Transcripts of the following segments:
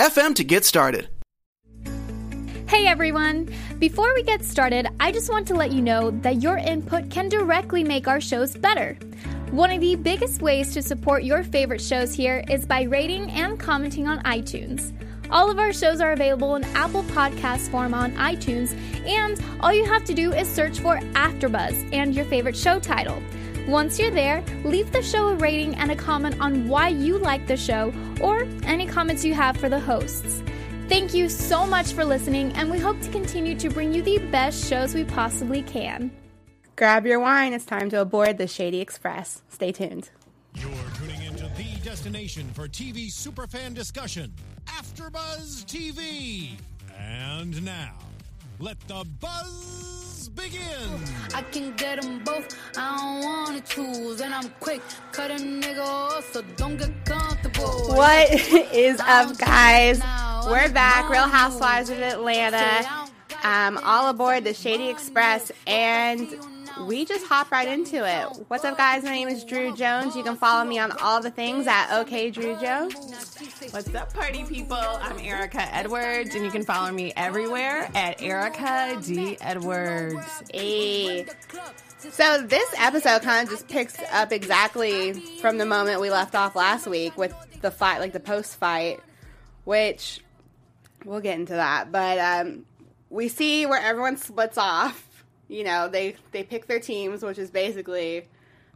FM to get started. Hey everyone! Before we get started, I just want to let you know that your input can directly make our shows better. One of the biggest ways to support your favorite shows here is by rating and commenting on iTunes. All of our shows are available in Apple Podcast form on iTunes, and all you have to do is search for AfterBuzz and your favorite show title. Once you're there, leave the show a rating and a comment on why you like the show or any comments you have for the hosts. Thank you so much for listening, and we hope to continue to bring you the best shows we possibly can. Grab your wine, it's time to aboard the Shady Express. Stay tuned. You're tuning into the destination for TV superfan discussion, AfterBuzz TV. And now, let the buzz begin. I can get them both. I don't want to choose, and I'm quick. Cut a nigga off, so don't get comfortable. What is up, guys? We're back, Real Housewives of Atlanta. Um, all aboard the Shady Express, and we just hop right into it. What's up, guys? My name is Drew Jones. You can follow me on all the things at OK Drew Jones. What's up, party people? I'm Erika Edwards, and you can follow me everywhere at Erika D Edwards. Hey. So this episode kind of just picks up exactly from the moment we left off last week with the fight, like the post fight, which we'll get into that. But um, we see where everyone splits off. You know, they they pick their teams, which is basically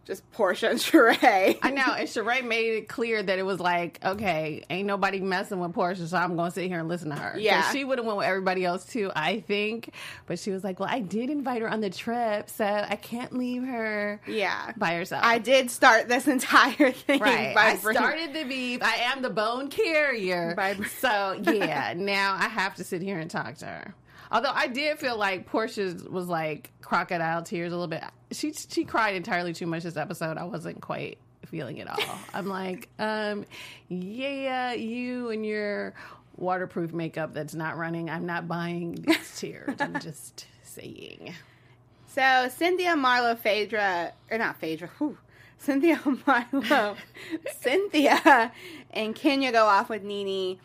just Porsha and Sheree. I know, and Sheree made it clear that it was like, okay, ain't nobody messing with Porsha, so I'm gonna sit here and listen to her. Yeah. she would have went with everybody else too, I think. But she was like, well, I did invite her on the trip, so I can't leave her. Yeah. by herself. I did start this entire thing Right. by I started the beef. I am the bone carrier. By- so yeah, now I have to sit here and talk to her. Although I did feel like Porsha was like crocodile tears a little bit. She she cried entirely too much this episode. I wasn't quite feeling it all. I'm like, um, yeah, you and your waterproof makeup that's not running. I'm not buying these tears. I'm just saying. So Cynthia Marlo Phaedra or not Phaedra, whew, Cynthia Marlo, Cynthia and Kenya go off with Nene,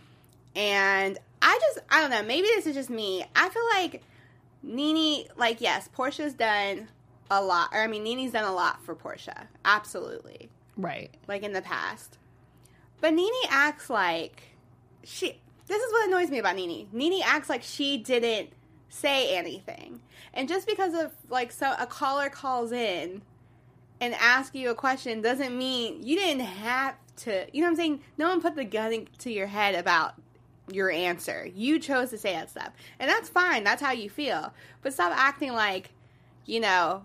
and I just I don't know. Maybe this is just me. I feel like Nene, like yes, Porsha's done a lot, or I mean Nene's done a lot for Porsha, absolutely, Right. like in the past. But Nene acts like she. This is what annoys me about Nene. Nene acts like she didn't say anything, and just because of like so a caller calls in and asks you a question doesn't mean you didn't have to. You know what I'm saying? No one put the gun to your head about your answer. You chose to say that stuff, and that's fine. That's how you feel. But stop acting like, you know,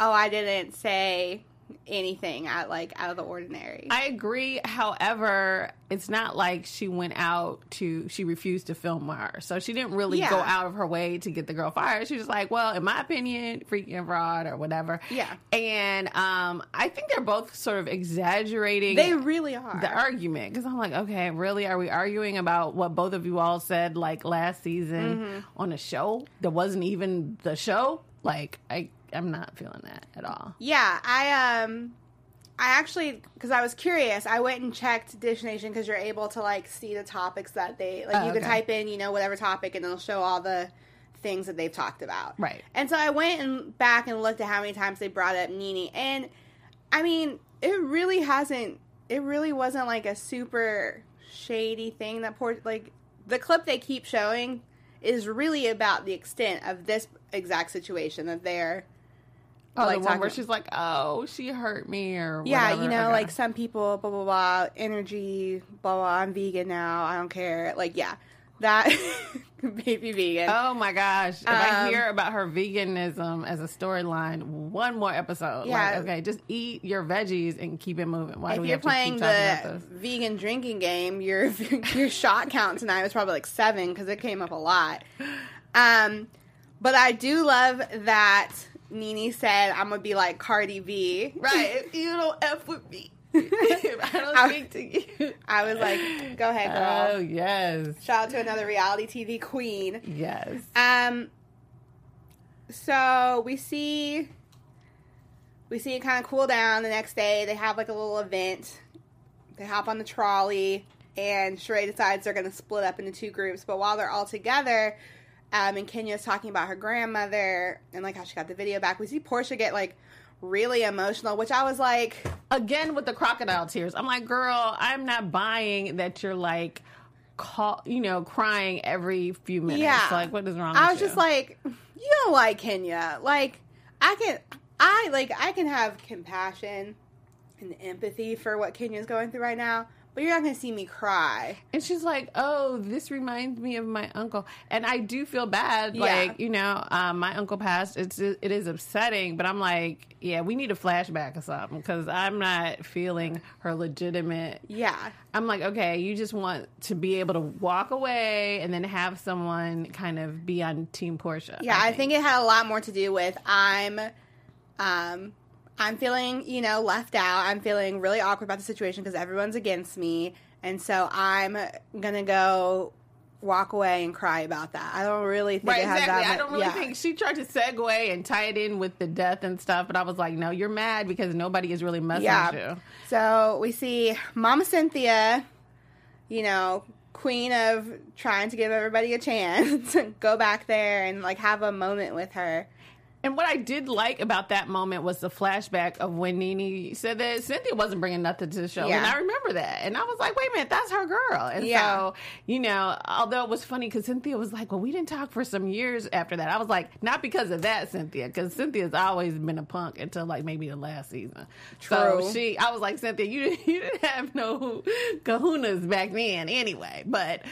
oh, I didn't say anything out like out of the ordinary. I agree. However, it's not like she went out to she refused to film her. So she didn't really Yeah. go out of her way to get the girl fired. She was like, Well, in my opinion, freaking fraud or whatever. Yeah. And um I think they're both sort of exaggerating they really are. the argument because I'm like, okay, really? Are we arguing about what both of you all said like last season Mm-hmm. on a show that wasn't even the show? Like, I I'm not feeling that at all. Yeah, I um I actually because I was curious, I went and checked Dish Nation because you're able to like see the topics that they like. Oh, you can okay. type in, you know, whatever topic, and it'll show all the things that they've talked about. Right. And so I went and back and looked at how many times they brought up Nene, and I mean, it really hasn't. It really wasn't like a super shady thing that poor like the clip they keep showing is really about the extent of this exact situation that they're Oh, Like the one where she's like, "Oh, she hurt me," or Yeah, whatever. you know, Okay. like some people, blah blah blah, energy, blah blah. I'm vegan now. I don't care. Like, yeah, that baby vegan. Oh my gosh. If I Um, hear about her veganism as a storyline, one more episode. Yeah. Like, okay, just eat your veggies and keep it moving. Why do if we you're have to keep playing the vegan drinking game, your your shot count tonight was probably like seven because it came up a lot. Um, but I do love that Nene said, "I'm gonna be like Cardi B." Right. You don't F with me. I don't I- speak to you. I was like, "Go ahead, girl." Oh, yes. Shout out to another reality TV queen. Yes. Um. So we see, we see it kind of cool down the next day. They have like a little event. They hop on the trolley, and Sheree decides they're going to split up into two groups. But while they're all together, um, and Kenya's talking about her grandmother and like how she got the video back, we see Porsha get like really emotional, which I was like, Again with the crocodile tears. I'm like, girl, I'm not buying that you're like, call, you know, crying every few minutes. Yeah. Like, what is wrong I was you? just like, you don't like Kenya. Like, I can, I like, I can have compassion and empathy for what Kenya's going through right now, but you're not going to see me cry. And she's like, "Oh, this reminds me of my uncle," and I do feel bad. Yeah. Like, you know, um, my uncle passed. It's it is upsetting, but I'm like, yeah, we need a flashback or something because I'm not feeling her legitimate. Yeah. I'm like, okay, you just want to be able to walk away and then have someone kind of be on Team Porsha. Yeah, I think it had a lot more to do with I'm, um, I'm feeling, you know, left out. I'm feeling really awkward about the situation because everyone's against me, and so I'm gonna go walk away and cry about that. I don't really think Right, it has exactly. I don't really yeah. think she tried to segue and tie it in with the death and stuff, but I was like, no, you're mad because nobody is really messing Yeah. with you. So we see Mama Cynthia, you know, queen of trying to give everybody a chance, go back there and like have a moment with her. And what I did like about that moment was the flashback of when Nene said that Cynthia wasn't bringing nothing to the show. Yeah. And I remember that. And I was like, wait a minute, that's her girl. And Yeah. so, you know, although it was funny because Cynthia was like, well, we didn't talk for some years after that. I was like, not because of that, Cynthia, because Cynthia's always been a punk until like maybe the last season. True. So she, I was like, Cynthia, you, you didn't have no kahunas back then anyway. But,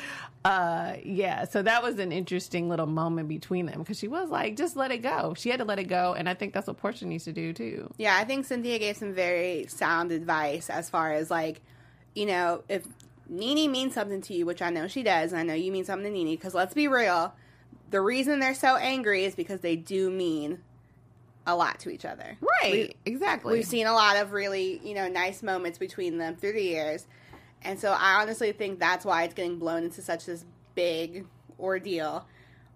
uh yeah so that was an interesting little moment between them because she was like just let it go she had to let it go and i think that's what porsha needs to do too Yeah, I think Cynthia gave some very sound advice as far as like, you know, if Nene means something to you, which I know she does, and I know you mean something to Nene, because let's be real, the reason they're so angry is because they do mean a lot to each other. right We- exactly We've seen a lot of really, you know, nice moments between them through the years. And so I honestly think that's why it's getting blown into such this big ordeal.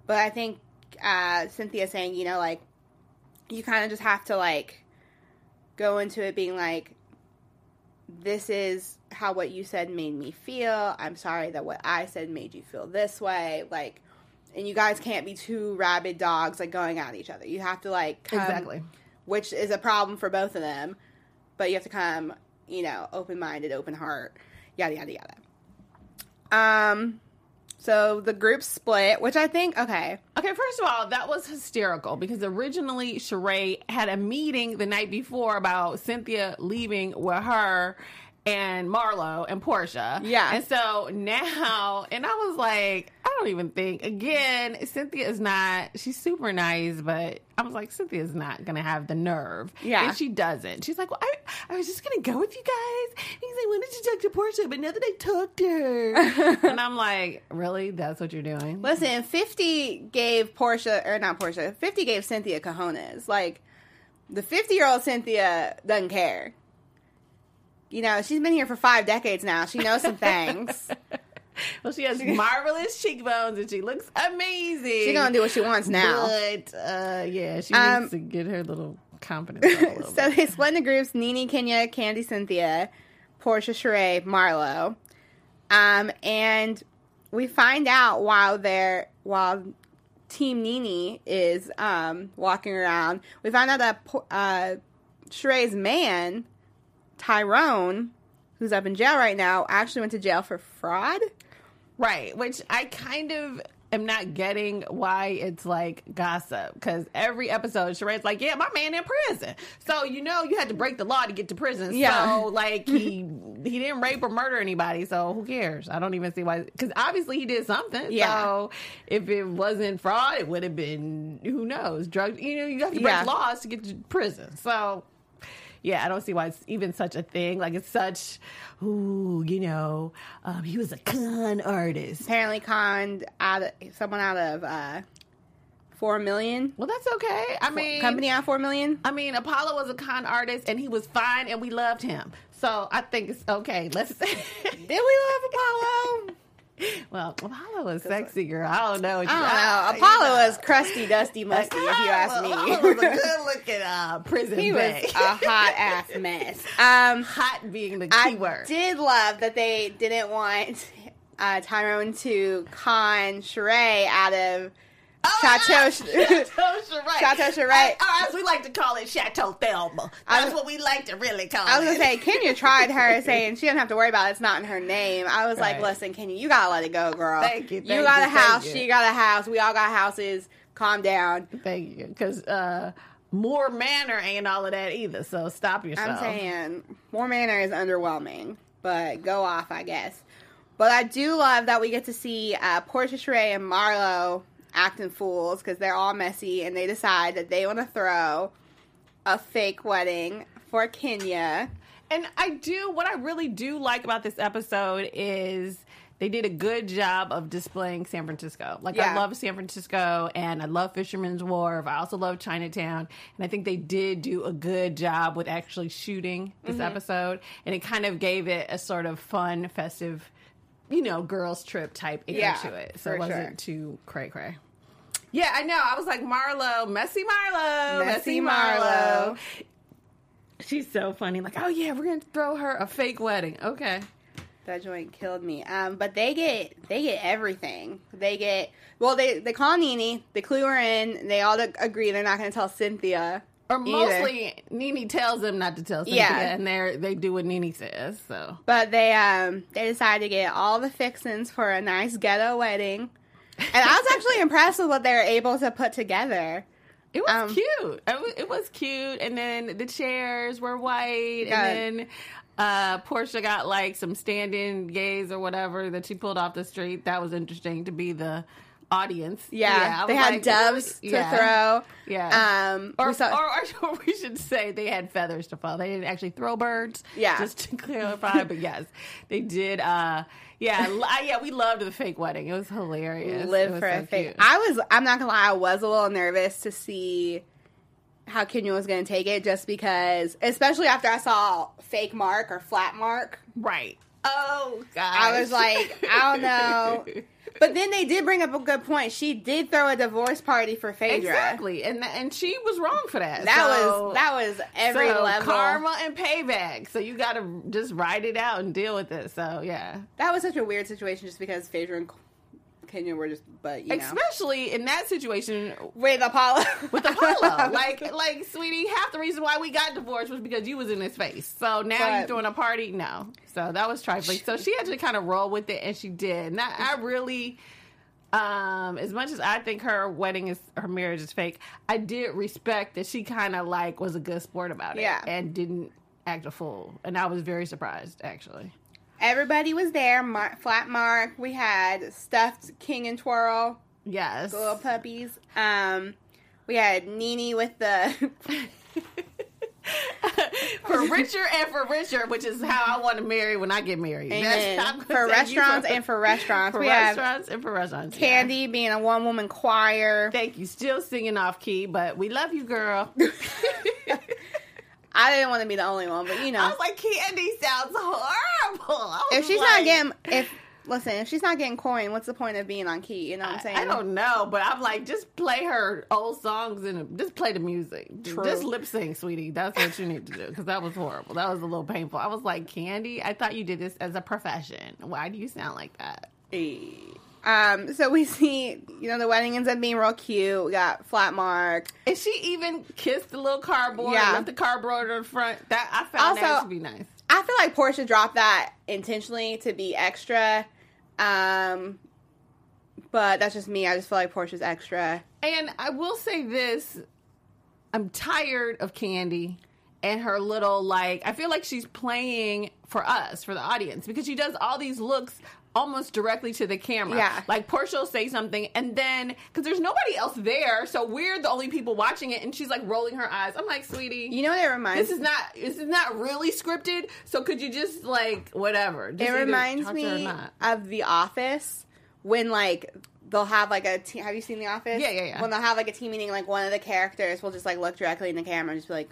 But I think uh, Cynthia saying, you know, like, you kind of just have to, like, go into it being like, this is how what you said made me feel. I'm sorry that what I said made you feel this way. Like, and you guys can't be two rabid dogs, like, going at each other. You have to, like, come, exactly which is a problem for both of them. But you have to come, you know, open minded, open heart, yada yada yada. Um, so the group split, which I think okay, okay first of all that was hysterical because originally Sheree had a meeting the night before about cynthia leaving with her and Marlo and Porsha. Yeah. And so now, and I was like, I don't even think, again, Cynthia is not, she's super nice, but I was like, Cynthia's not going to have the nerve. Yeah. And she doesn't. She's like, well, I, I was just going to go with you guys because I did you talk to Porsha, but now that I talked to her. and I'm like, really? That's what you're doing? listen, fifty gave Porsha or not Porsha, fifty gave Cynthia cojones. Like the fifty year old Cynthia doesn't care. You know, she's been here for five decades now. She knows some things. Well, she has marvelous cheekbones and she looks amazing. She's gonna do what she wants now. But uh, yeah, she Um, needs to get her little confidence little so bit. they split into groups: Nene, Kenya, Kandi, Cynthia, Porsha, Sheree, Marlo. Um, and we find out while they're while Team Nene is um walking around, we find out that uh, Sheree's man, Tyrone, who's up in jail right now, actually went to jail for fraud. Right, which I kind of am not getting why it's like gossip because every episode Sheree's like, yeah, my man in prison. So you know you had to break the law to get to prison. Yeah. So like he he didn't rape or murder anybody, so who cares? I don't even see why. Because obviously he did something. Yeah. So if it wasn't fraud, it would have been who knows drugs. You know, you have to break Yeah. laws to get to prison. So yeah, I don't see why it's even such a thing. Like it's such, ooh, you know, um, he was a con artist. Apparently conned out of someone out of uh, four million. Well, that's okay. I mean, Company out of four million. I mean, Apollo was a con artist and he was fine and we loved him. So I think it's okay. Let's. Say, did we love Apollo? well, Apollo was sexy, girl. I don't know. I don't know. Apollo was crusty, dusty, musty. If you ask Apollo was a me, good looking uh, prison he was a hot ass mess. Um, Hot being the I key word. did love that they didn't want uh, Tyrone to con Sheree out of Oh, Chateau. Chateau Sheree. Chateau Sheree. Or as we like to call it, Chateau Thelma. That's was- what we like to really call it. I was it. gonna say, Kenya tried her saying she didn't have to worry about it. It's not in her name. I was like, Right. listen, Kenya, you gotta let it go, girl. Thank you, you thank got you, a house. you. She got a house. We all got houses. Calm down. Thank you. Because uh, Moore Manor ain't all of that either. So stop yourself. I'm saying Moore Manor is underwhelming, but go off, I guess. But I do love that we get to see uh, Porsha Sheree and Marlo acting fools because they're all messy and they decide that they want to throw a fake wedding for Kenya. And I do what I really do like about this episode is they did a good job of displaying San Francisco. Like I love San Francisco and I love Fisherman's Wharf. I also love Chinatown. And I think they did do a good job with actually shooting this Mm-hmm. episode. And it kind of gave it a sort of fun, festive, you know, girls trip type air Yeah, to it. So it wasn't sure. too cray cray. Yeah, I know. I was like Marlo, messy Marlo, Messy messy Marlo. Marlo. She's so funny. Like, oh yeah, we're gonna throw her a fake wedding. Okay. That joint killed me. Um, but they get they get everything. They get well. They they call Nene. They clue her in. They all agree they're not going to tell Cynthia. Or either. mostly, Nene tells them not to tell Cynthia, Yeah. and they they do what Nene says. So But they um they decide to get all the fixings for a nice ghetto wedding. And I was actually impressed with what they were able to put together. it was Um, cute. It was, it was cute, and then the chairs were white, and then uh, Porsha got like some stand-in gays or whatever that she pulled off the street. That was interesting to be the audience. Yeah, I they was had like, doves to yeah. throw. Yeah. Um, Or, we saw- or, or we should say they had feathers to fall. They didn't actually throw birds. Yeah. Just to clarify. but yes, they did. Uh, yeah. li- yeah, we loved the fake wedding. It was hilarious. Live was for so a fake. cute. I was. I'm not gonna lie. I was a little nervous to see how Kenya was gonna take it, just because, especially after I saw fake Mark or flat Mark. right. Oh, God. I was like, I don't know. But then they did bring up a good point. She did throw a divorce party for Phaedra. Exactly. And, and she was wrong for that. That So- was that was every so level. Karma and payback. So you got to just ride it out and deal with it. So, yeah. That was such a weird situation, just because Phaedra and Were just, but you know, Especially in that situation with Apollo, with Apollo. like, like, sweetie, half the reason why we got divorced was because you was in his face. So now But- you throwing a party? No. So that was trifling. So she had to kind of roll with it, and she did. And I, I really, um, as much as I think her wedding is her marriage is fake, I did respect that she kind of like was a good sport about it, Yeah. and didn't act a fool. And I was very surprised, actually. Everybody was there. Mar- Flat Mark, we had stuffed King and Twirl, Yes. little puppies. Um, we had Nene with the for richer and for richer, which is how I want to marry when I get married. For restaurants and for restaurants. for we have restaurants and for restaurants. yeah. Kandi being a one woman choir. Thank you. Still singing off key, but we love you, girl. I didn't want to be the only one, but you know, I was like, Kandi sounds horrible. If she's like- not getting if listen, if she's not getting coin, what's the point of being on key? You know what I'm saying? I don't know, but I'm like, just play her old songs and just play the music. True. Just lip sync, sweetie. That's what you need to do because that was horrible. That was a little painful. I was like, Kandi, I thought you did this as a profession. Why do you sound like that? Eh. Um, so we see, you know, the wedding ends up being real cute. We got flat mark. And she even kissed the little cardboard, Yeah. left the cardboard in front. That I found that to be nice. I feel like Porsha dropped that intentionally to be extra. Um, but that's just me. I just feel like Porsha's extra. And I will say this: I'm tired of Kandi and her little like I feel like she's playing for us, for the audience, because she does all these looks almost directly to the camera. Yeah. Like Porsha will say something and then because there's nobody else there, so we're the only people watching it, and she's like rolling her eyes. I'm like, sweetie, You know what it reminds this is not this is not really scripted. So could you just like whatever? Just It reminds talk to her or me of The Office when like they'll have like a team. Have you seen The Office? Yeah, yeah, yeah. When they'll have like a team meeting, like one of the characters will just like look directly in the camera and just be like,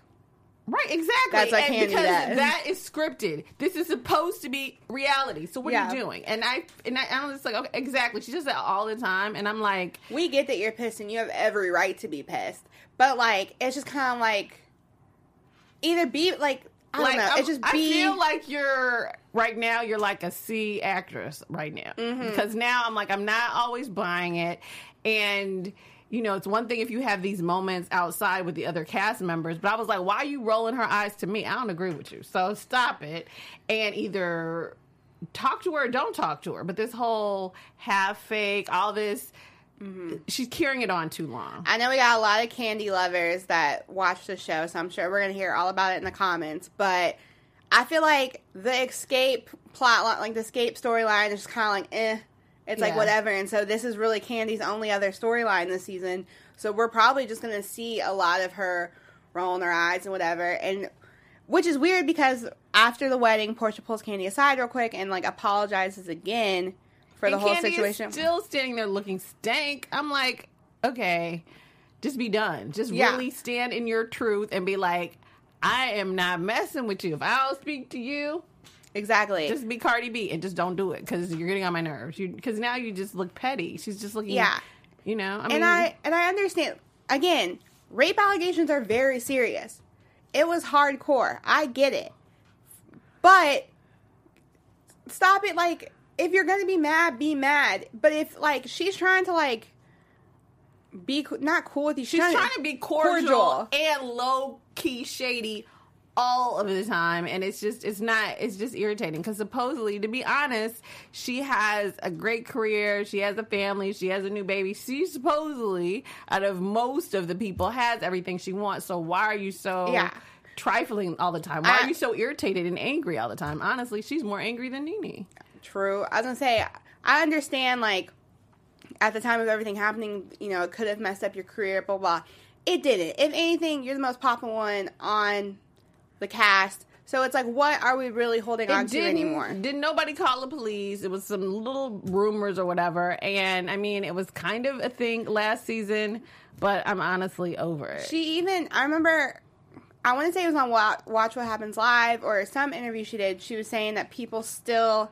Right, exactly. That's and Kandi because does. that is scripted. This is supposed to be reality. So what Yeah. are you doing? And I and I, I'm just like, okay, exactly. She does that all the time, and I'm like, "We get that you're pissed and you have every right to be pissed," but like it's just kind of like either be like I don't like know. It's just I be. feel like you're right now. You're like a C actress right now Mm-hmm. because now I'm like I'm not always buying it, and you know it's one thing if you have these moments outside with the other cast members, but I was like, why are you rolling her eyes to me? I don't agree with you, so stop it and either talk to her or don't talk to her. But this whole half fake, all this. She's carrying it on too long. I know we got a lot of kandi lovers that watch the show, so I'm sure we're gonna hear all about it in the comments. But I feel like the escape plot, like the escape storyline, is kind of like eh. It's like whatever, and so this is really Kandi's only other storyline this season. So we're probably just gonna see a lot of her rolling her eyes and whatever, and which is weird because after the wedding, Porsha pulls Kandi aside real quick and like apologizes again for the whole Kandi is situation. still standing there looking stank. I'm like, okay, just be done. Just Yeah. really stand in your truth and be like, I am not messing with you. If I don't speak to you, exactly. just be Cardi B and just don't do it because you're getting on my nerves. Because now you just look petty. She's just looking, Yeah. You know, I mean, and I and I understand. Again, rape allegations are very serious. It was hardcore. I get it, but stop it. Like, if you're gonna be mad, be mad. But if like she's trying to like be co- not cool with you, she's trying to be cordial, cordial. and low key shady all of the time and it's just it's not it's just irritating because supposedly to be honest she has a great career she has a family she has a new baby she supposedly out of most of the people has everything she wants so why are you so Yeah. trifling all the time why I- are you so irritated and angry all the time honestly she's more angry than Nene True. I was gonna say I understand like at the time of everything happening, you know, it could have messed up your career, blah blah. It didn't. If anything, you're the most popular one on the cast. So it's like, what are we really holding on to anymore? Didn't nobody call the police? It was some little rumors or whatever, and I mean, it was kind of a thing last season, but I'm honestly over it. She even, I remember, I want to say it was on Watch What Happens Live or some interview she did. She was saying that people still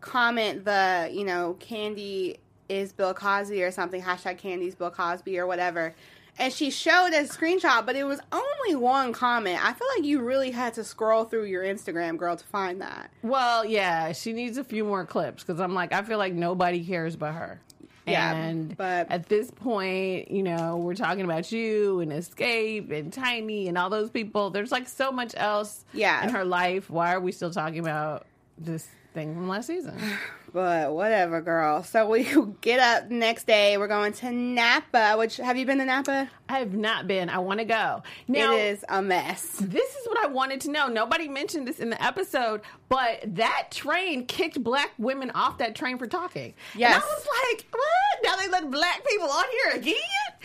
comment the, you know, Kandi is Bill Cosby or something, hashtag Kandi's Bill Cosby or whatever. And she showed a screenshot, but it was only one comment. I feel like you really had to scroll through your Instagram, girl, to find that. well, yeah, she needs a few more clips because I'm like, I feel like nobody cares but her. Yeah, and but- at this point, you know, we're talking about you and Escape and Tiny and all those people. There's like so much else Yeah. in her life. Why are we still talking about this thing from last season? But whatever, girl. So we get up next day. We're going to Napa. Which have you been to Napa? I have not been. I want to go. Now, it is a mess. This is what I wanted to know. Nobody mentioned this in the episode, but that train kicked black women off that train for talking. Yes. And I was like, what? Now they let black people on here again?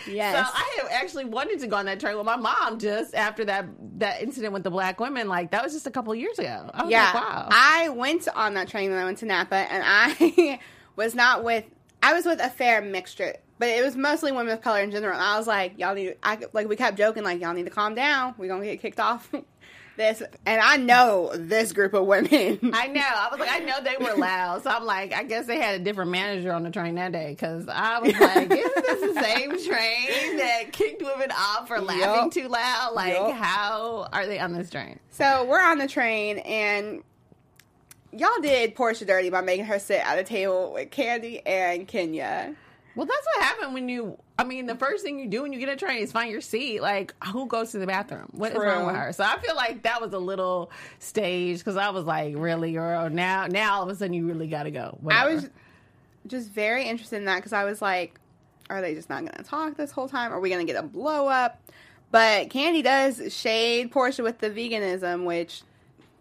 Yes. So I have actually wanted to go on that train with my mom just after that that incident with the black women. Like that was just a couple of years ago. I was Yeah, like, wow. I went on that train when I went to Napa, and I was not with. I was with a fair mixture, but it was mostly women of color in general. And I was like, y'all need. I like we kept joking like y'all need to calm down. We're gonna get kicked off. this, and I know this group of women. I know. I was like, I know they were loud. So I'm like, I guess they had a different manager on the train that day because I was like, isn't this the same train that kicked women off for laughing Yup. too loud? Like, Yup. how are they on this train? so we're on the train, and y'all did Porsha dirty by making her sit at a table with Kandi and Kenya. Well, that's what happened when you. I mean, the first thing you do when you get a train is find your seat. Like, who goes to the bathroom? What is wrong with her? So I feel like that was a little staged because I was like, really, girl? Now, now all of a sudden you really got to go. I was just very interested in that because I was like, are they just not going to talk this whole time? Are we going to get a blow up? But Kandi does shade Porsha with the veganism, which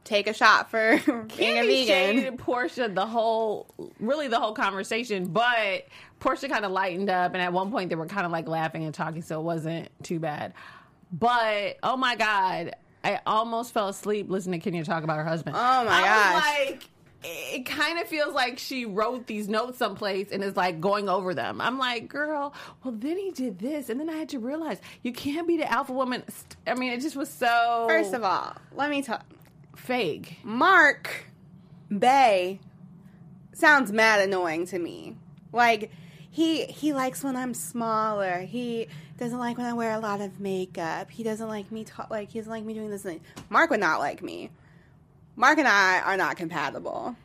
take a shot for being a Kandi vegan. shaded Porsha the whole, really the whole conversation, but Porsha kind of lightened up, and at one point they were kind of like laughing and talking, so it wasn't too bad. But oh my god, I almost fell asleep listening to Kenya talk about her husband. Oh my I gosh. Like. It kind of feels like she wrote these notes someplace and is like going over them. I'm like, girl, well, then he did this. And then I had to realize you can't be the alpha woman. I mean, it just was so. First of all, let me talk. fake. Mark Bay sounds mad annoying to me. Like he he likes when I'm smaller. He doesn't like when I wear a lot of makeup. He doesn't like me ta- like he doesn't like me doing this thing. Mark would not like me. Mark and I are not compatible.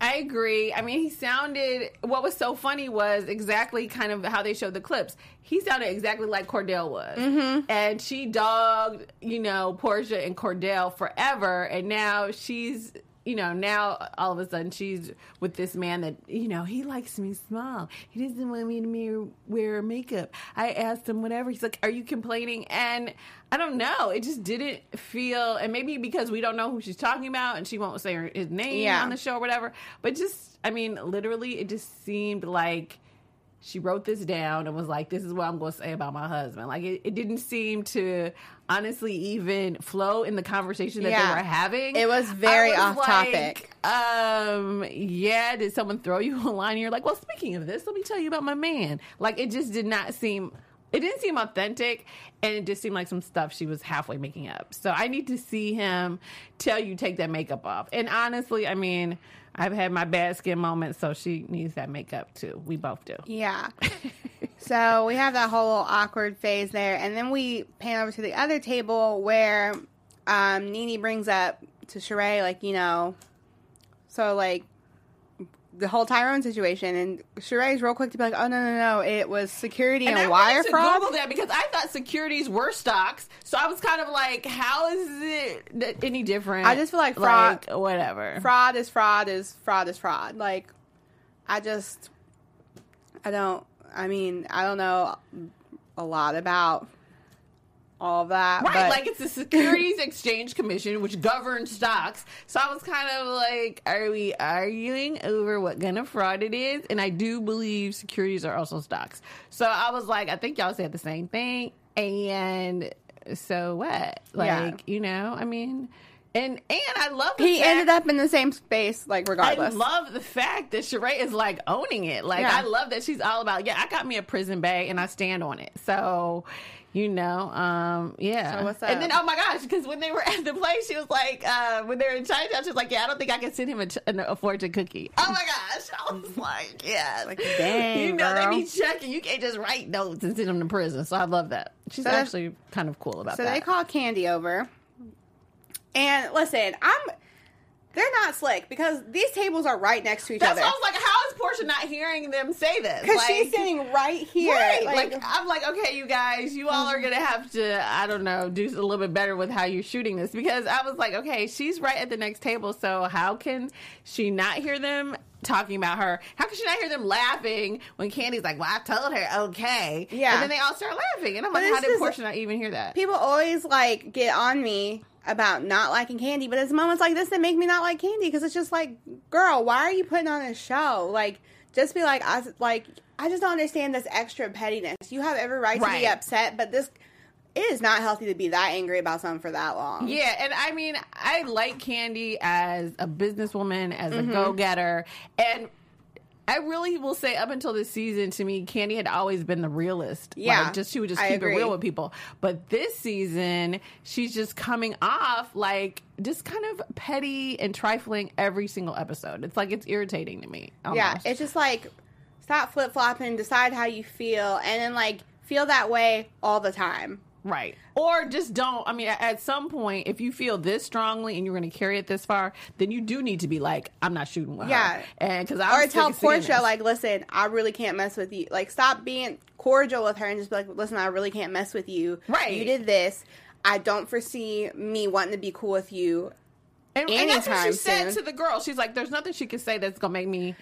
I agree. I mean, he sounded. What was so funny was exactly kind of how they showed the clips. He sounded exactly like Kordell was, Mm-hmm. and she dogged, you know, Porsha and Kordell forever, and now she's, you know, now all of a sudden she's with this man that, you know, he likes me small. He doesn't want me to wear makeup. I asked him whatever. He's like, "Are you complaining?" And I don't know. It just didn't feel, and maybe because we don't know who she's talking about, and she won't say her, his name Yeah. on the show or whatever. But just, I mean, literally, it just seemed like she wrote this down and was like, "This is what I'm going to say about my husband." Like, it, it didn't seem to honestly even flow in the conversation that Yeah. they were having. It was very was off topic. Um, yeah. Did someone throw you a line? And you're like, "Well, speaking of this, let me tell you about my man." Like, it just did not seem. It didn't seem authentic, and it just seemed like some stuff she was halfway making up. So I need to see him tell you take that makeup off. And honestly, I mean, I've had my bad skin moments, so she needs that makeup too. We both do. Yeah. so we have that whole little awkward phase there, and then we pan over to the other table where um, Nene brings up to Sheree, like you know, so like the whole Tyrone situation, and Sheree's real quick to be like, "Oh no, no, no! It was security and, I wire to fraud." Google that because I thought securities were stocks, so I was kind of like, "How is it any different?" I just feel like fraud- like, whatever. fraud is fraud is fraud is fraud. Like, I just, I don't. I mean, I don't know a lot about all that, Right, but like it's the Securities Exchange Commission, which governs stocks. So I was kind of like, are we arguing over what kind of fraud it is? And I do believe securities are also stocks. So I was like, I think y'all said the same thing. And so what? Like, Yeah. you know, I mean, and and I love the he fact- ended up in the same space, like regardless. I love the fact that Sheree is like owning it. Like Yeah. I love that she's all about. Yeah, I got me a prison bag and I stand on it. So, you know, um, yeah. So what's And then oh my gosh, because when they were at the place, she was like, uh, when they were in Chinatown, she was like, yeah, I don't think I can send him a, ch- a, a fortune cookie. Oh my gosh, I was like, yeah. Like, dang, you know girl. they be checking. You can't just write notes and send them to prison. So I love that. She's So actually kind of cool about so that. So they call Kandi over, and listen, I'm. They're not slick because these tables are right next to each That's other. why I was like, how is Porsha not hearing them say this? Because Like- she's sitting right here. Right. Like, Like, I'm like, okay, you guys, you all are mm-hmm. gonna have to, I don't know, do a little bit better with how you're shooting this because I was like, okay, she's right at the next table, so how can she not hear them talking about her? How can she not hear them laughing when Kandi's like, well, I told her, okay, Yeah. and then they all start laughing, and I'm But like, how did Porsha not even hear that? people always like get on me about not liking kandi, but it's moments like this that make me not like kandi because it's just like, girl, why are you putting on a show? Like, just be like, I like, I just don't understand this extra pettiness. You have every right, to be upset, but this it is not healthy to be that angry about something for that long. Yeah, and I mean, I like Kandi as a businesswoman, as a Mm-hmm. go getter, and I really will say, up until this season, to me, Kandi had always been the realist. Yeah, like, just she would just I keep agree. it real with people. But this season, she's just coming off like just kind of petty and trifling every single episode. It's like it's irritating to me. Yeah, it's just like stop flip flopping, decide how you feel, and then like feel that way all the time. Right. Or just don't. I mean, at some point, if you feel this strongly and you're going to carry it this far, then you do need to be like, I'm not shooting with Yeah. her. And because I or tell Porsha like, listen, I really can't mess with you. Like, stop being cordial with her and just be like, listen, I really can't mess with you. Right. You did this. I don't foresee me wanting to be cool with you. and, and that's what she anytime said soon. to the girl. She's like, there's nothing she can say that's going to make me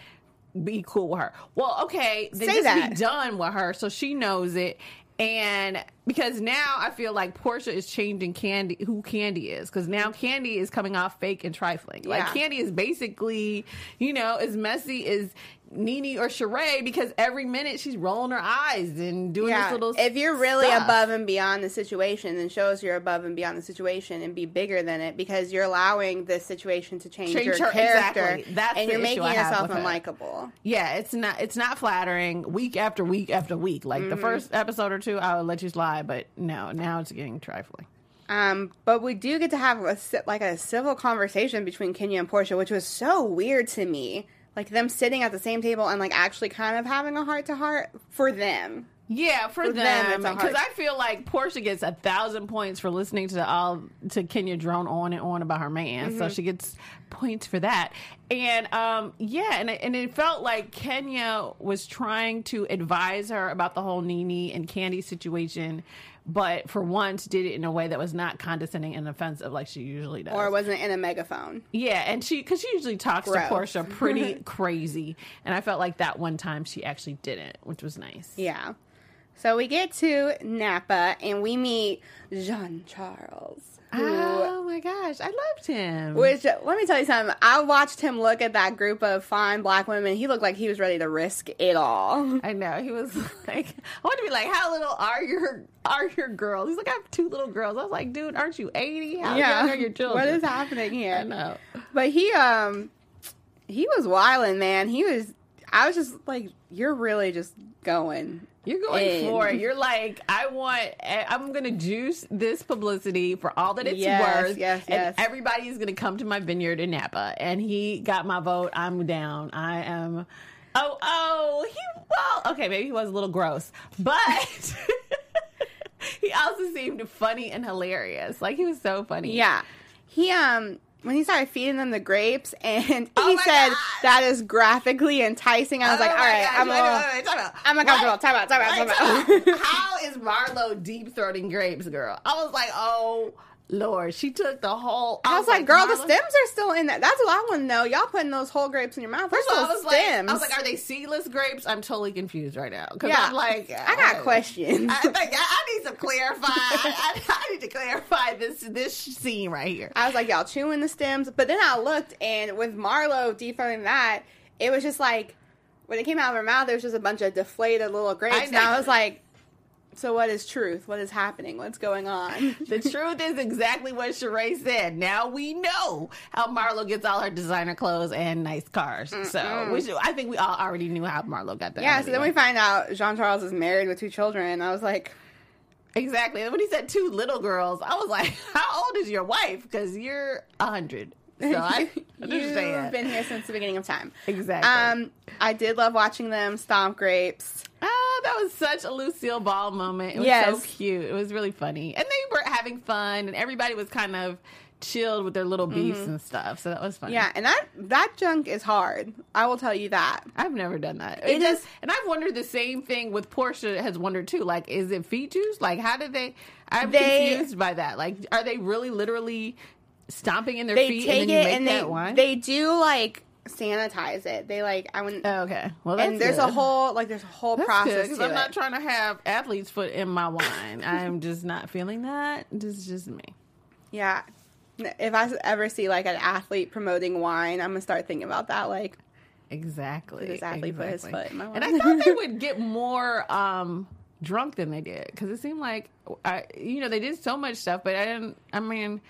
be cool with her. Well, okay, then Say just that. be done with her so she knows it. And because now I feel like Porsha is changing Kandi, who Kandi is, because now Kandi is coming off fake and trifling. Like Yeah. Kandi is basically, you know, as messy as Nene or Sheree because every minute she's rolling her eyes and doing Yeah. this little. If you're really stuff. above and beyond the situation, then show us you're above and beyond the situation and be bigger than it because you're allowing this situation to change, Change your her- character exactly. That's and the you're making yourself unlikable. Yeah, it's not it's not flattering week after week after week. Like Mm-hmm. the first episode or two, I would let you slide, but no, now it's getting trifling. Um, but we do get to have a, like a civil conversation between Kenya and Porsha, which was so weird to me. Like them sitting at the same table and like actually kind of having a heart to heart for them. Yeah, for, For them, them, it's a because I feel like Porsha gets a thousand points for listening to all to Kenya drone on and on about her man, so she gets points for that. And um, yeah, and and it felt like Kenya was trying to advise her about the whole Nene and Kandi situation, but for once did it in a way that was not condescending and offensive like she usually does. Or wasn't in a megaphone. Yeah, and she because she usually talks Gross. to Porsha pretty crazy, and I felt like that one time she actually didn't, which was nice. Yeah. So we get to Napa and we meet Jean Charles. Who, Oh my gosh, I loved him. Which let me tell you something. I watched him look at that group of fine black women. He looked like he was ready to risk it all. I know he was like, I want to be like, how little are your are your girls? He's like, I have two little girls. I was like, dude, aren't you eighty? How young are your children? What is happening here? I know. But he um he was wilding, man. He was I was just like, you're really just going. You're going in. for it. You're like, I want. I'm going to juice this publicity for all that it's Yes, worth. yes, and yes. everybody is going to come to my vineyard in Napa, and he got my vote. I'm down. I am. Oh, oh, he. Well, okay, maybe he was a little gross, but he also seemed funny and hilarious. Like he was so funny. Yeah. He um when he started feeding them the grapes and oh he Oh my said God. that is graphically enticing. I was Oh like, all right, gosh, I'm wait, all, wait, wait, time. I'm uncomfortable. What? Time out, time out, Wait, time time out. out. How is Marlo deep throating grapes, girl? I was like, oh Lord, she took the whole. I was like, girl, the stems are still in there. That's what I want to know. Y'all putting those whole grapes in your mouth. There's First of all, I was like, stems. I was like, are they seedless grapes? I'm totally confused right now because yeah, I'm like, I got uh, questions. I, think I, I need some clarify. I, I need to clarify this this scene right here. I was like, y'all chewing the stems. But then I looked, and with Marlo deferring that, it was just like, when it came out of her mouth, there was just a bunch of deflated little grapes. I and I was like, so what is truth? What is happening? What's going on? The truth is exactly what Sheree said. Now we know how Marlo gets all her designer clothes and nice cars. So we should, I think we all already knew how Marlo got that. yeah, so then we find out Jean Charles is married with two children. I was like, exactly. And when he said two little girls, I was like, "How old is your wife? Because you're a hundred. So I You've been here since the beginning of time. exactly. Um, I did love watching them stomp grapes. Oh, that was such a Lucille Ball moment. It was Yes. so cute. It was really funny. And they were having fun and everybody was kind of chilled with their little mm-hmm. beefs and stuff. So that was funny. Yeah, and that that junk is hard. I will tell you that. I've never done that. It just and I've wondered the same thing with Porsha has wondered too. Like, is it feet juice? Like, how did they? I'm They- confused by that. Like, are they really literally stomping in their feet and then you make and that they wine? they do like sanitize it. They like I wouldn't. Oh, okay. Well, and there's a whole like there's a whole That's process because I'm it. not trying to have athlete's foot in my wine. I'm just not feeling that. This is just me. yeah. If I ever see like an athlete promoting wine, I'm gonna start thinking about that. Like, Exactly. This athlete put his exactly. foot in my wine. And I thought they would get more um, drunk than they did because it seemed like, I, you know, they did so much stuff, but I didn't. I mean,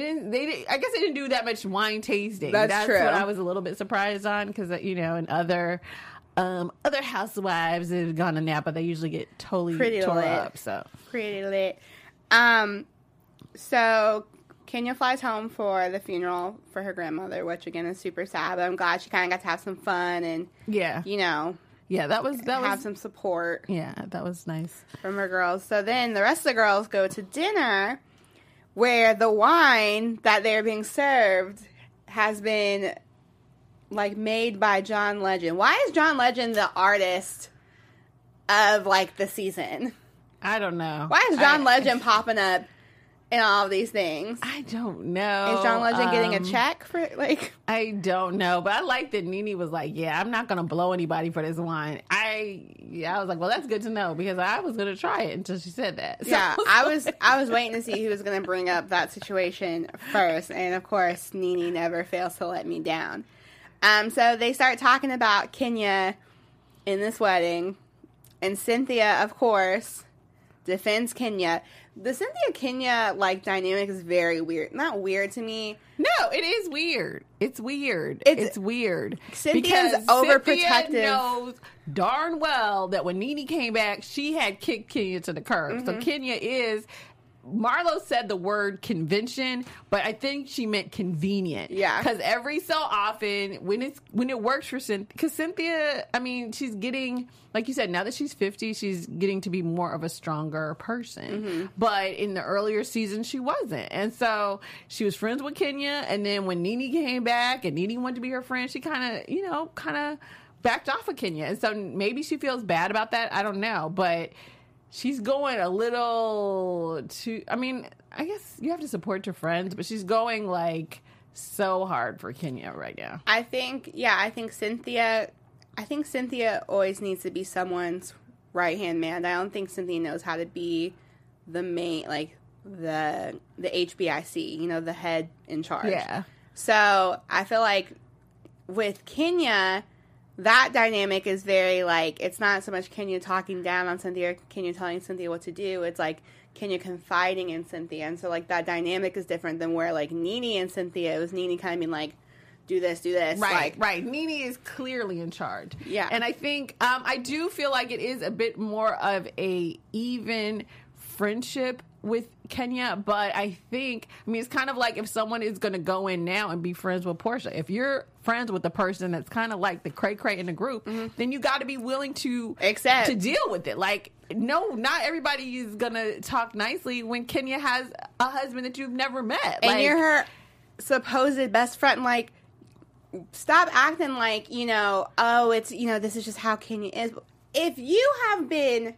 didn't. They did, I guess they didn't do that much wine tasting. That's true. what I was a little bit surprised on because you know, in other. Um, other housewives that have gone to Napa, they usually get totally Pretty tore lit. up. So pretty lit. Um, so Kenya flies home for the funeral for her grandmother, which again is super sad. But I'm glad she kind of got to have some fun and yeah, you know yeah, that was that have was some support yeah, that was nice. from her girls. So then the rest of the girls go to dinner, where the wine that they're being served has been like made by John Legend. Why is John Legend the artist of like the season? I don't know. Why is John I- Legend popping up in all these things? I don't know. Is John Legend getting a Um, check for like? I don't know, but I like that Nene was like, "Yeah, I'm not gonna blow anybody for this wine." I yeah, I was like, "Well, that's good to know," because I was gonna try it until she said that. So- Yeah, I was I was waiting to see who was going to bring up that situation first, and of course, Nene never fails to let me down. Um, so they start talking about Kenya in this wedding, and Cynthia, of course, defends Kenya. The Cynthia Kenya like dynamic is very weird. Not weird to me. No, it is weird. It's weird. It's- It's, weird. Cynthia's Because overprotective. Cynthia knows darn well that when Nene came back, she had kicked Kenya to the curb. Mm-hmm. So Kenya is. Marlo said the word convention, but I think she meant convenient. Yeah. because every so often when it's when it works for Cynthia, because Cynthia, I mean, she's getting like you said, now that she's fifty, she's getting to be more of a stronger person. Mm-hmm. But in the earlier season, she wasn't, and so she was friends with Kenya. And then when Nene came back and Nene wanted to be her friend, she kind of, you know, kind of backed off of Kenya. And so maybe she feels bad about that. I don't know, but she's going a little too. I mean, I guess you have to support your friends, but she's going like so hard for Kenya right now. I think, yeah, I think Cynthia, I think Cynthia always needs to be someone's right hand man. I don't think Cynthia knows how to be the main, like the the HBIC, you know, the head in charge. Yeah. So I feel like with Kenya, that dynamic is very like it's not so much Kenya talking down on Cynthia, or Kenya telling Cynthia what to do. It's like Kenya confiding in Cynthia, and so like that dynamic is different than where like Nene and Cynthia. It was Nene kind of being like, "Do this, do this," Right, like, right. Nene is clearly in charge. Yeah. and I think um, I do feel like it is a bit more of a even friendship with Kenya, but I think I mean it's kind of like if someone is going to go in now and be friends with Porsha. If you're friends with the person that's kind of like the cray cray in the group, mm-hmm. then you got to be willing to Accept. to deal with it. Like, no, not everybody is gonna talk nicely when Kenya has a husband that you've never met. and like, you're her supposed best friend. Like, stop acting like you know. Oh, it's you know this is just how Kenya is. If you have been,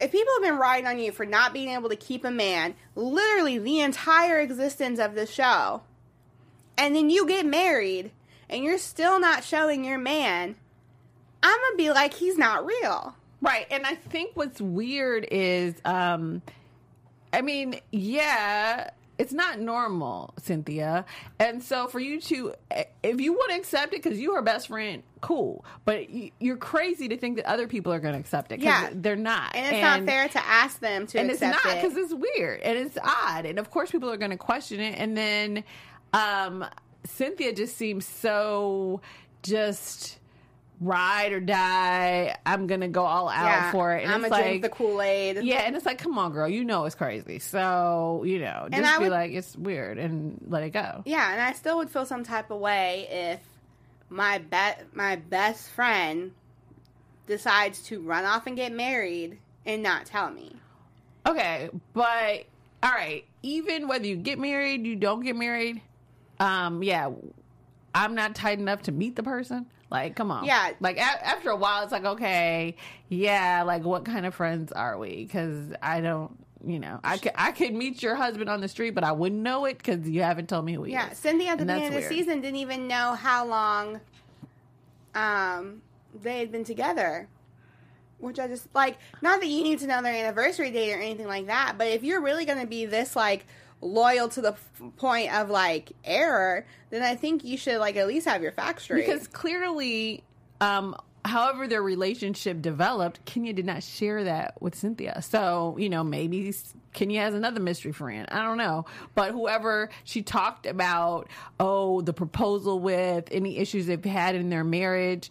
if people have been riding on you for not being able to keep a man, literally the entire existence of the show, and then you get married and you're still not showing your man, I'm gonna be like he's not real. Right. And I think what's weird is, um, I mean, yeah, it's not normal, Cynthia. And so for you to, if you want to accept it because you are best friend, cool. But you're crazy to think that other people are going to accept it. Yeah. They're not. And it's not fair to ask them to and it's not it. because it's weird and it's odd and of course people are going to question it and then um cynthia just seems so just ride or die i'm gonna go all out for it and I'm it's gonna like drink the Kool Aid. yeah and it's like come on girl you know it's crazy so you know And just I be would- like it's weird and let it go Yeah, and I still would feel some type of way if my be- my best friend decides to run off and get married and not tell me. Okay, but all right, even whether you get married, you don't get married, um, yeah, I'm not tight enough to meet the person. Like, come on. Yeah. Like a- after a while, it's like, okay, yeah, like what kind of friends are we? Because I don't, you know, I could I could meet your husband on the street, but I wouldn't know it because you haven't told me who he Yeah, is. Cindy at the And that's beginning of the weird. season didn't even know how long um they had been together. Which I just like not that you need to know their anniversary date or anything like that, but if you're really going to be this like loyal to the point of like error, then I think you should like at least have your facts straight. Because clearly, um, however their relationship developed, Kenya did not share that with Cynthia. So, you know, maybe Kenya has another mystery friend. I don't know. But whoever she talked about, oh, the proposal with, any issues they've had in their marriage.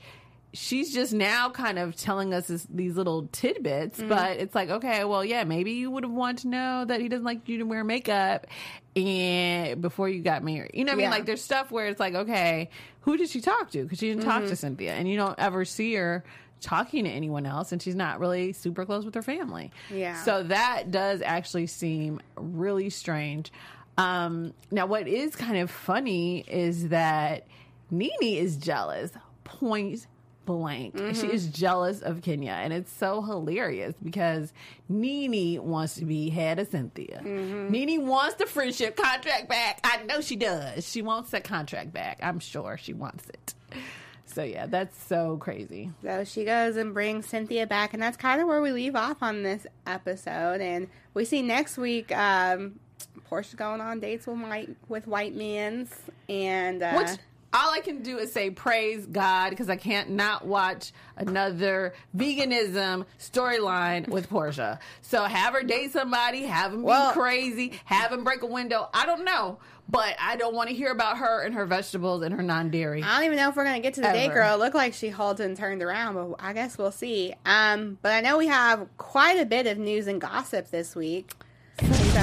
She's just now kind of telling us this, these little tidbits, Mm-hmm. but it's like, okay, well, yeah, maybe you would have wanted to know that he doesn't like you to wear makeup and before you got married. You know what I mean? Like there's stuff where it's like, okay, who did she talk to? Because she didn't talk to Cynthia, and you don't ever see her talking to anyone else, and she's not really super close with her family. Yeah. So that does actually seem really strange. Um, now, what is kind of funny is that Nene is jealous. Point blank. Mm-hmm. She is jealous of Kenya, and it's so hilarious because Nene wants to be head of Cynthia. Mm-hmm. Nene wants the friendship contract back. I know she does. She wants that contract back. I'm sure she wants it. So yeah, that's so crazy. So she goes and brings Cynthia back, and that's kind of where we leave off on this episode. And we see next week, um, Porsha's going on dates with white with white men's, and uh, Which all I can do is say praise God because I can't not watch another veganism storyline with Porsha. So have her date somebody, have him Well- be crazy, have him break a window. I don't know, but I don't want to hear about her and her vegetables and her non-dairy. I don't even know if we're gonna get to the date Ever. girl. It looked like she halted and turned around, but I guess we'll see. Um, but I know we have quite a bit of news and gossip this week. So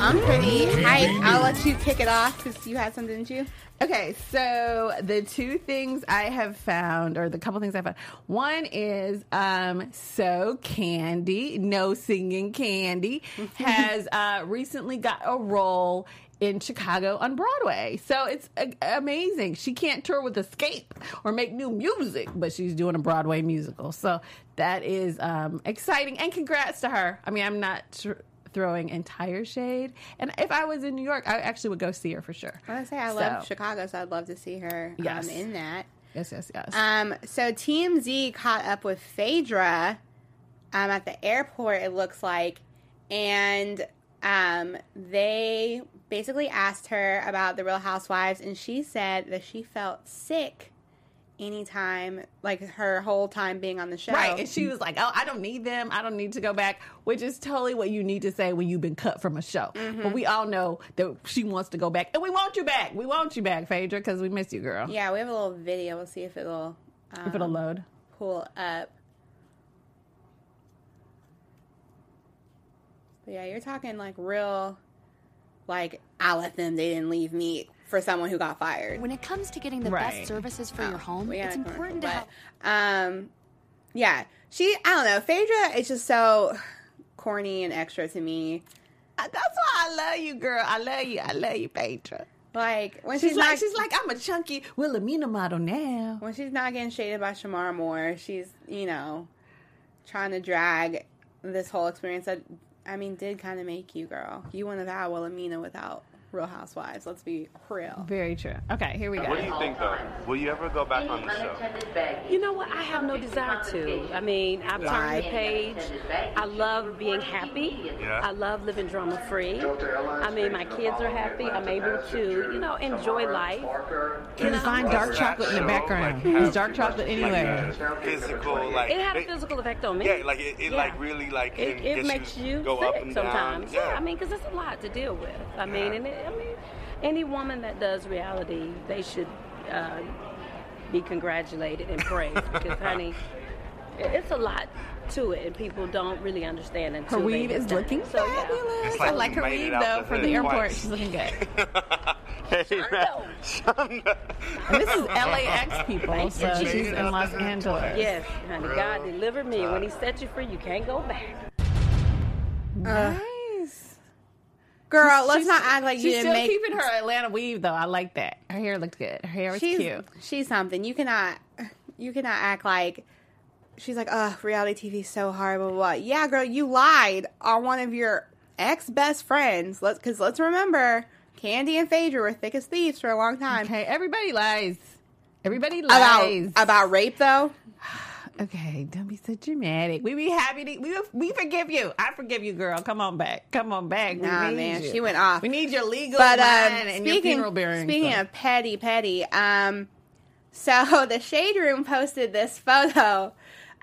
I'm pretty hyped. I'll let you kick it off because you had something, didn't you? Okay, so the two things I have found, or the couple things I found, one is um, so Kandi, no singing Kandi, has uh, recently got a role in Chicago on Broadway. So it's uh, amazing. She can't tour with Xscape or make new music, but she's doing a Broadway musical. So that is um, exciting, and congrats to her. I mean, I'm not. Tr- Throwing entire shade, and if I was in New York, I actually would go see her for sure. I say I love Chicago, so I'd love to see her Yes. um, in that. Yes, yes, yes. Um, so TMZ caught up with Phaedra um, at the airport, it looks like, and um, they basically asked her about the Real Housewives, and she said that she felt sick anytime, like her whole time being on the show. Right. And she was like, Oh, I don't need them. I don't need to go back, which is totally what you need to say when you've been cut from a show. Mm-hmm. But we all know that she wants to go back. And we want you back. We want you back, Phaedra, because we miss you, girl. yeah, we have a little video. We'll see if it'll um, If it'll load. pull up. But yeah, you're talking like real, like I let them. They didn't leave me for someone who got fired. When it comes to getting the Right. best services for your home, We it's important to have. um, yeah, she. I don't know. Phaedra is just so corny and extra to me. Uh, That's why I love you, girl. I love you. I love you, Phaedra. Like when She's, she's, like, not, she's like, I'm a chunky Wilhelmina model now. when she's not getting shaded by Shemar Moore, she's you know trying to drag this whole experience that I mean did kind of make you girl. You wouldn't have had Wilhelmina without Real Housewives. Let's be real. Very true. Okay, here we go. What do you think, though? Will you ever go back on the show? You know what? I have no desire to. I mean, I've turned the page. I love being happy. Yeah. I love living drama free. I mean, my kids are happy. I'm able to, you know, enjoy life. Can you find dark chocolate in the background? Like, Is dark chocolate anywhere? Like, physical, like It had a physical effect on me. Yeah, like it, it Yeah. like really like It, it makes you go sick up and sometimes. down. Yeah, I mean, because it's a lot to deal with. I mean, Yeah. and it, I mean, any woman that does reality, they should uh, be congratulated and praised because, honey, it's a lot to it, and people don't really understand until Her weave is done. looking So, yeah. fabulous. I like like her weave though for the airport. twice. She's looking good. hey, man. And this is LAX people, so she's in Los Angeles. Yes, honey, God delivered me. When He set you free, you can't go back. Nice. Girl, let's She's- not act like you she's didn't still make. keeping her Atlanta weave though. I like that. Her hair looked good. Her hair was she's cute. she's something. You cannot you cannot act like she's like, oh, reality TV is so hard. Blah, blah, blah. Yeah, girl, you lied on one of your ex best friends. Let's because let's remember, Kandi and Phaedra were thick as thieves for a long time. Okay, everybody lies. Everybody lies About lies. about rape though. Okay, don't be so dramatic. We be happy to we we forgive you. I forgive you, girl. Come on back. Come on back. Nah, man, you. she went off. We need your legal But um, line and your speaking funeral bearing. speaking stuff. of petty, petty. Um, so the Shade Room posted this photo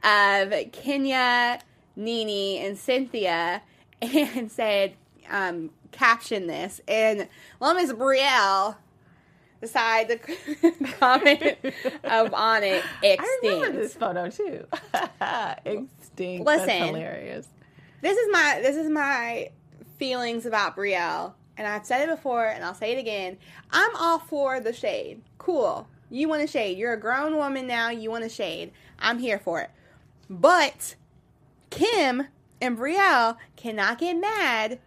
of Kenya, Nene, and Cynthia, and said, um, caption this, and well, Miss Brielle decided to comment of on it. Extinct. I remember this photo too. Extinct. Listen. That's hilarious. this is my this is my feelings about Brielle, and I've said it before, and I'll say it again. I'm all for the shade. Cool. You want a shade. You're a grown woman now. You want a shade. I'm here for it. But Kim and Brielle cannot get mad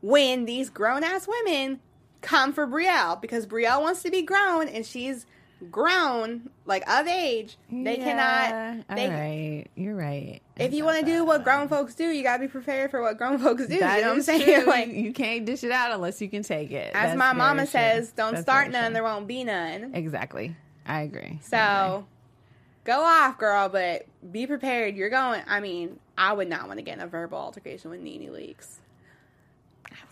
when these grown ass women come for Brielle because Brielle wants to be grown and she's grown, like of age. They cannot. All They, right, you're right. If you want to do what grown folks do, you gotta be prepared for what grown folks do. That you know what I'm saying? true. Like, you, can't dish it out unless you can take it. as That's my mama true. says, don't That's start none, true. there won't be none. Exactly. I agree. So go off, girl, but be prepared. You're going. I mean, I would not want to get in a verbal altercation with Nene Leakes.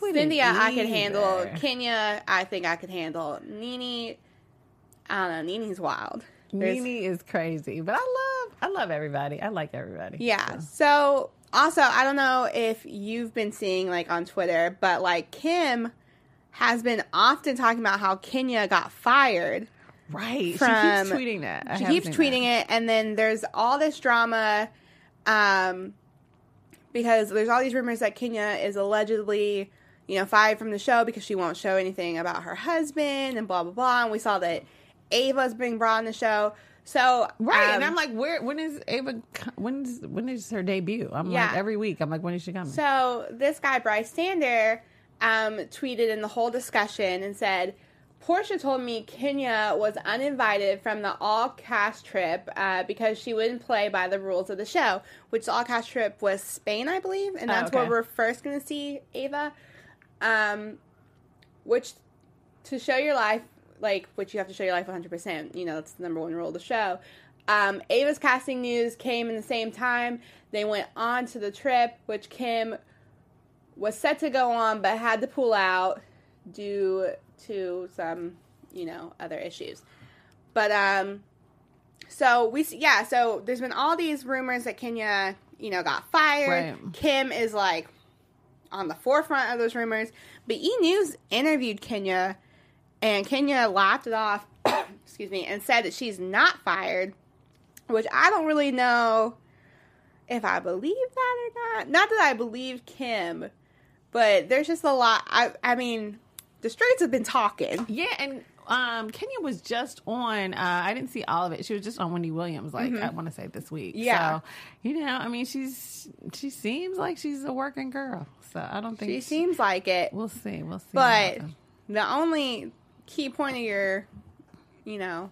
Wouldn't Cynthia, I could handle. Kenya, I think I could handle. Nene, I don't know. Nene's wild. There's- Nene is crazy, but I love I love everybody. I like everybody. Yeah. So. So also, I don't know if you've been seeing like on Twitter, but like Kim has been often talking about how Kenya got fired. Right. From- she keeps tweeting that. I she keeps tweeting that. it, and then there's all this drama, um, because there's all these rumors that Kenya is allegedly, you know, fired from the show because she won't show anything about her husband and blah blah blah. And we saw that Ava's being brought on the show. So Right, and um, I'm like, where? When is Ava? When's when is her debut? I'm Yeah. like every week. I'm like, when is she coming? So this guy Bryce Sander um, tweeted in the whole discussion and said, "Porsha told me Kenya was uninvited from the all cast trip uh, because she wouldn't play by the rules of the show. Which the all cast trip was Spain, I believe, and Oh, that's okay. where we're first going to see Ava. Um, which to show your life, like which you have to show your life 100. percent You know that's the number one rule of the show. Um, Ava's casting news came in the same time. They went on to the trip, which Kim was set to go on but had to pull out due to some, you know, other issues. But um so we yeah, so there's been all these rumors that Kenya, you know, got fired. Right. Kim is like on the forefront of those rumors. But E News interviewed Kenya and Kenya laughed it off, excuse me, and said that she's not fired, which I don't really know if I believe that or not. Not that I believe Kim, but there's just a lot. I I mean, the streets have been talking. yeah, and um, Kenya was just on. Uh, I didn't see all of it. She was just on Wendy Williams. Like I want to say this week. Mm-hmm. Yeah. So, you know, I mean, she's she seems like she's a working girl. So I don't think She seems like it, We'll see. We'll see. but the only key point of your, you know,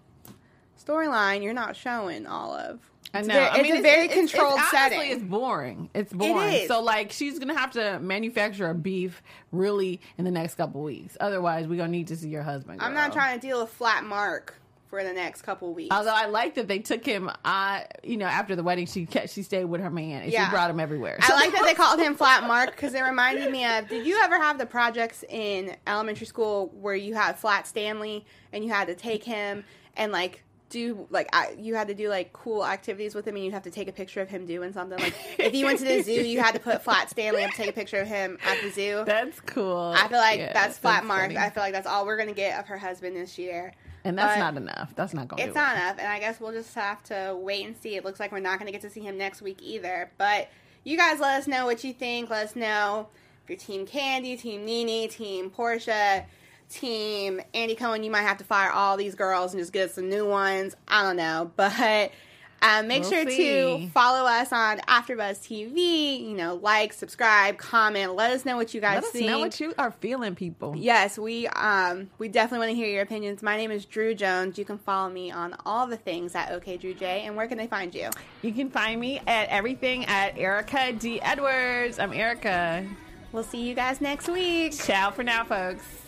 storyline you're not showing all of. I know. I mean, it's a very it's, controlled it's, honestly, setting. It's boring. It's boring. is. So like, she's gonna have to manufacture a beef really in the next couple weeks. Otherwise, we're gonna need to see your husband. I'm not trying to deal with flat Mark for the next couple weeks. Although I like that they took him, uh, you know, after the wedding, she kept, she stayed with her man and Yeah. she brought him everywhere. I like that they called him Flat Mark because it reminded me of. Did you ever have the projects in elementary school where you had Flat Stanley and you had to take him and like do like I, you had to do like cool activities with him and you'd have to take a picture of him doing something like if you went to the zoo you had to put Flat Stanley up take a picture of him at the zoo. That's cool. I feel like Yeah, that's Flat Mark. I feel like that's all we're gonna get of her husband this year. and that's but- not enough. That's not going to It's not enough, and I guess we'll just have to wait and see. It looks like we're not to get to see him next week either. But you guys let us know what you think. Let us know if you're Team Kandi, Team Nene Team Porsha, Team Andy Cohen. You might have to fire all these girls and just get some new ones. I don't know, but. Um, make We'll sure to follow us on AfterBuzz TV. You know, like, subscribe, comment. Let us know what you guys see. Let us think. know what you are feeling, people. Yes, we um we definitely want to hear your opinions. My name is Drew Jones. You can follow me on all the things at OK Drew J. And where can they find you? You can find me at everything at Erika D Edwards. I'm Erika. We'll see you guys next week. Ciao for now, folks.